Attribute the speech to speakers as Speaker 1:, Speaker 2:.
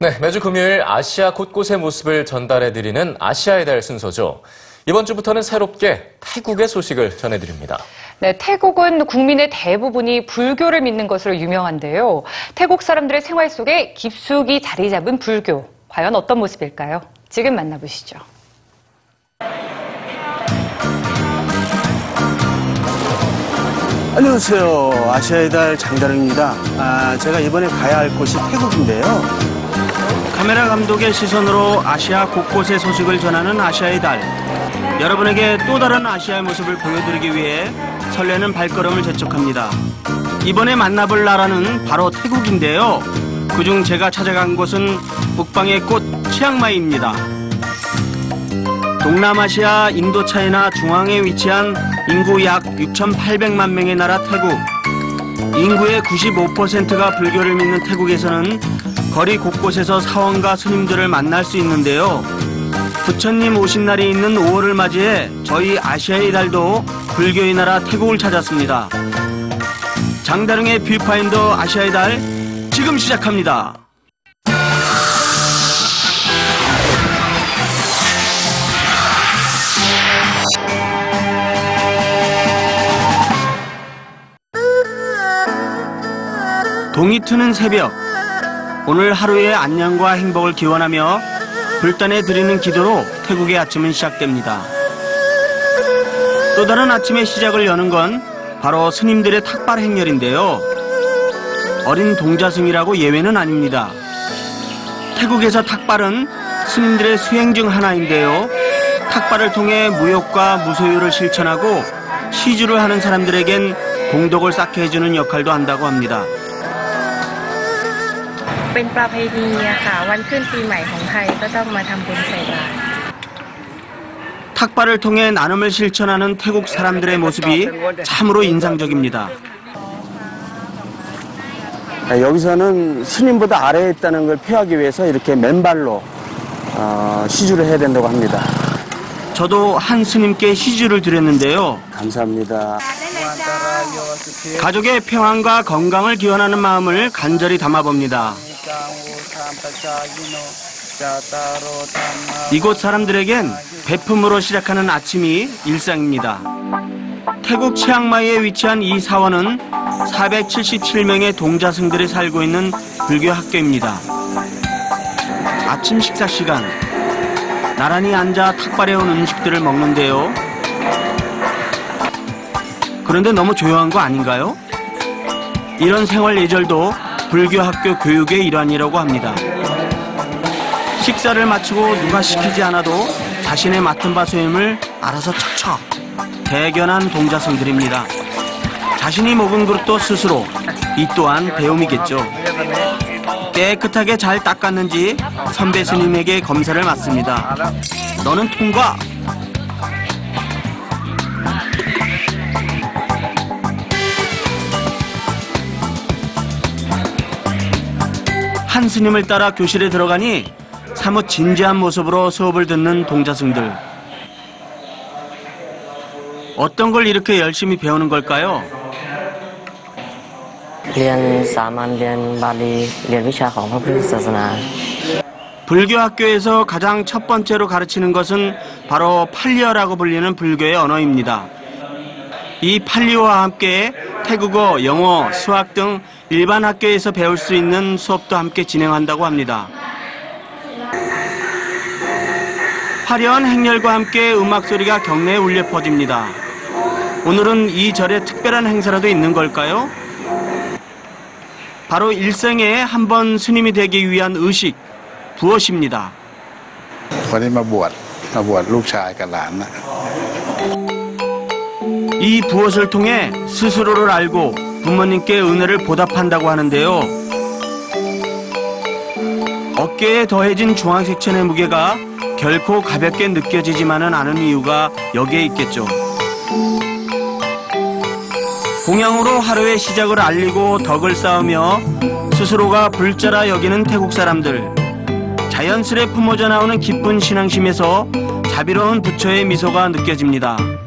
Speaker 1: 네, 매주 금요일 아시아 곳곳의 모습을 전달해드리는 아시아의 달 순서죠. 이번 주부터는 새롭게 태국의 소식을 전해드립니다.
Speaker 2: 네, 태국은 국민의 대부분이 불교를 믿는 것으로 유명한데요. 태국 사람들의 생활 속에 깊숙이 자리 잡은 불교. 과연 어떤 모습일까요? 지금 만나보시죠.
Speaker 3: 안녕하세요. 아시아의 달 장다름입니다. 아, 제가 이번에 가야 할 곳이 태국인데요. 카메라 감독의 시선으로 아시아 곳곳의 소식을 전하는 아시아의 달. 여러분에게 또 다른 아시아의 모습을 보여드리기 위해 설레는 발걸음을 재촉합니다. 이번에 만나볼 나라는 바로 태국인데요. 그중 제가 찾아간 곳은 북방의 꽃 치앙마이입니다. 동남아시아 인도차이나 중앙에 위치한 인구 약 6,800만 명의 나라 태국. 인구의 95%가 불교를 믿는 태국에서는 거리 곳곳에서 사원과 스님들을 만날 수 있는데요. 부처님 오신 날이 있는 5월을 맞이해 저희 아시아의 달도 불교의 나라 태국을 찾았습니다. 장다릉의 뷰파인더 아시아의 달 지금 시작합니다. 동이 트는 새벽 오늘 하루의 안녕과 행복을 기원하며 불단에 드리는 기도로 태국의 아침은 시작됩니다. 또 다른 아침의 시작을 여는 건 바로 스님들의 탁발 행렬인데요. 어린 동자승이라고 예외는 아닙니다. 태국에서 탁발은 스님들의 수행 중 하나인데요. 탁발을 통해 무욕과 무소유를 실천하고 시주를 하는 사람들에겐 공덕을 쌓게 해주는 역할도 한다고 합니다.
Speaker 4: เป็นประเพณีอะค่ะ วันขึ้นปีใหม่ของไทยก็ต้องมาทำบุญใส่บาตร
Speaker 3: 탁발을 통해 나눔을 실천하는 태국 사람들의 모습이 참으로 인상적입니다. 아, 여기서는 스님보다 아래에 있다는 걸 표하기 위해서 이렇게 맨발로 어, 시주를 해야 된다고 합니다. 저도 한 스님께 시주를 드렸는데요. 감사합니다. 가족의 평안과 건강을 기원하는 마음을 간절히 담아봅니다. 이곳 사람들에겐 베품으로 시작하는 아침이 일상입니다. 태국 치앙마이에 위치한 이 사원은 477명의 동자승들이 살고 있는 불교 학교입니다. 아침 식사 시간 나란히 앉아 탁발해 온 음식들을 먹는데요. 그런데 너무 조용한 거 아닌가요? 이런 생활 예절도 불교 학교 교육의 일환이라고 합니다. 식사를 마치고 누가 시키지 않아도 자신의 맡은 바 소임을 알아서 척척 대견한 동자승들입니다. 자신이 먹은 그릇도 스스로 이 또한 배움이겠죠. 깨끗하게 잘 닦았는지 선배 스님에게 검사를 맡습니다. 너는 통과! 한 스님을 따라 교실에 들어가니 사뭇 진지한 모습으로 수업을 듣는 동자승들. 어떤 걸 이렇게 열심히 배우는 걸까요?
Speaker 5: เรียนสามัญเรียนบาลีเรียนวิชาของพระพุทธศาสนา
Speaker 3: 불교 학교에서 가장 첫 번째로 가르치는 것은 바로 팔리어라고 불리는 불교의 언어입니다. 이 팔리어와 함께 태국어, 영어, 수학 등 일반 학교에서 배울 수 있는 수업도 함께 진행한다고 합니다. 화려한 행렬과 함께 음악 소리가 경내에 울려 퍼집니다. 오늘은 이 절에 특별한 행사라도 있는 걸까요? 바로 일생에 한 번 스님이 되기 위한 의식, 부엇입니다.
Speaker 6: วันนี้มาบวชมาบวชลูกชายกับหลานนะ
Speaker 3: 이 부엇을 통해 스스로를 알고 부모님께 은혜를 보답한다고 하는데요. 어깨에 더해진 중앙색천의 무게가 결코 가볍게 느껴지지만은 않은 이유가 여기에 있겠죠. 공양으로 하루의 시작을 알리고 덕을 쌓으며 스스로가 불자라 여기는 태국 사람들. 자연스레 품어져 나오는 기쁜 신앙심에서 자비로운 부처의 미소가 느껴집니다.